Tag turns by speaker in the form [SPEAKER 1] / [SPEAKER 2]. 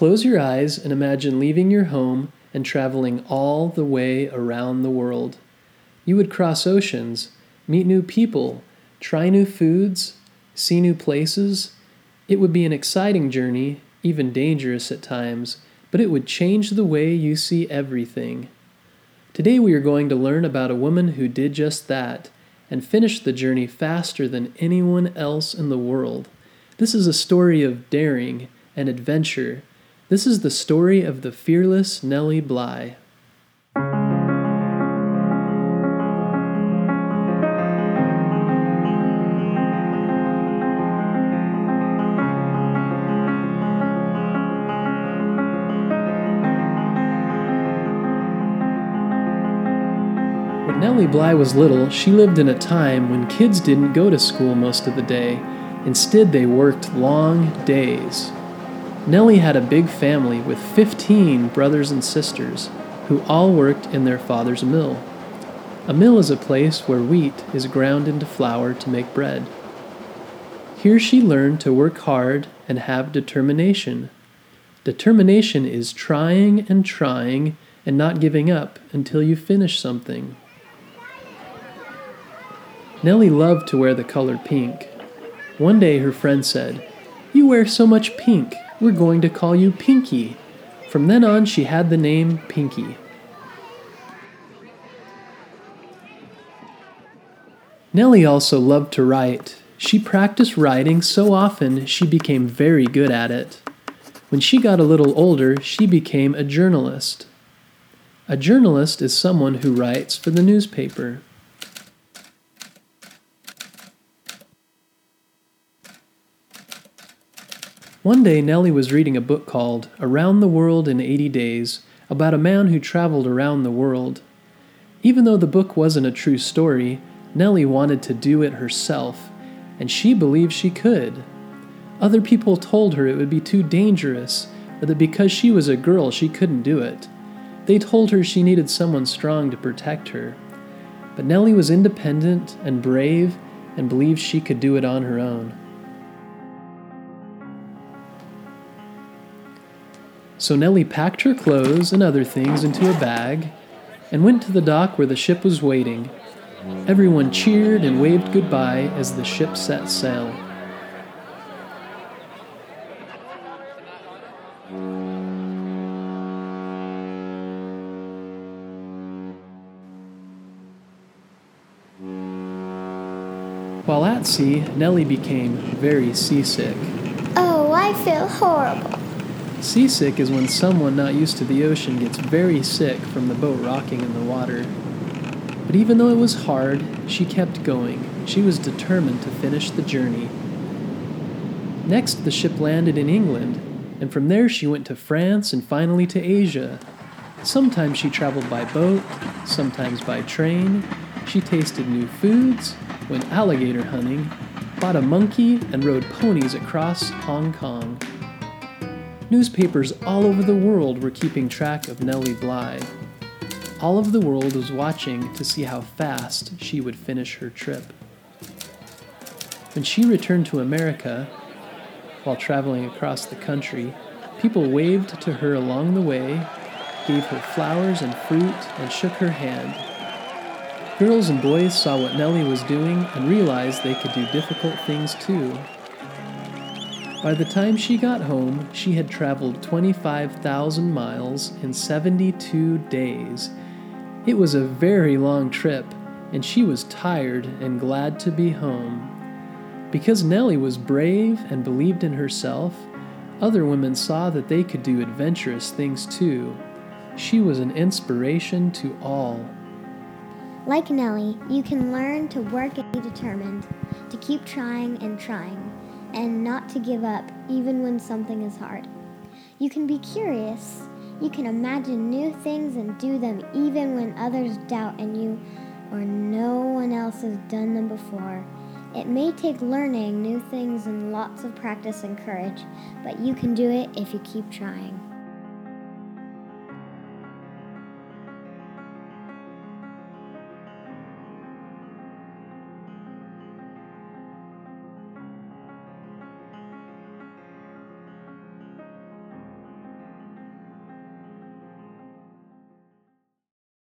[SPEAKER 1] Close your eyes and imagine leaving your home and traveling all the way around the world. You would cross oceans, meet new people, try new foods, see new places. It would be an exciting journey, even dangerous at times, but it would change the way you see everything. Today we are going to learn about a woman who did just that and finished the journey faster than anyone else in the world. This is a story of daring and adventure. This is the story of the fearless Nellie Bly. When Nellie Bly was little, she lived in a time when kids didn't go to school most of the day. Instead, they worked long days. Nellie had a big family with 15 brothers and sisters who all worked in their father's mill. A mill is a place where wheat is ground into flour to make bread. Here she learned to work hard and have determination. Determination is trying and trying and not giving up until you finish something. Nellie loved to wear the color pink. One day her friend said, You wear so much pink, we're going to call you Pinky. From then on, she had the name Pinky. Nellie also loved to write. She practiced writing so often she became very good at it. When she got a little older, she became a journalist. A journalist is someone who writes for the newspaper. One day, Nellie was reading a book called Around the World in 80 Days about a man who traveled around the world. Even though the book wasn't a true story, Nellie wanted to do it herself, and she believed she could. Other people told her it would be too dangerous, or that because she was a girl she couldn't do it. They told her she needed someone strong to protect her. But Nellie was independent and brave and believed she could do it on her own. So Nellie packed her clothes and other things into a bag and went to the dock where the ship was waiting. Everyone cheered and waved goodbye as the ship set sail. While at sea, Nellie became very seasick.
[SPEAKER 2] Oh, I feel horrible.
[SPEAKER 1] Seasick is when someone not used to the ocean gets very sick from the boat rocking in the water. But even though it was hard, she kept going. She was determined to finish the journey. Next, the ship landed in England, and from there she went to France and finally to Asia. Sometimes she traveled by boat, sometimes by train. She tasted new foods, went alligator hunting, bought a monkey, and rode ponies across Hong Kong. Newspapers all over the world were keeping track of Nellie Bly. All of the world was watching to see how fast she would finish her trip. When she returned to America, while traveling across the country, people waved to her along the way, gave her flowers and fruit, and shook her hand. Girls and boys saw what Nellie was doing and realized they could do difficult things too. By the time she got home, she had traveled 25,000 miles in 72 days. It was a very long trip, and she was tired and glad to be home. Because Nellie was brave and believed in herself, other women saw that they could do adventurous things too. She was an inspiration to all.
[SPEAKER 2] Like Nellie, you can learn to work and be determined, to keep trying and trying, and not to give up even when something is hard. You can be curious. You can imagine new things and do them even when others doubt and you or no one else has done them before. It may take learning new things and lots of practice and courage, but you can do it if you keep trying.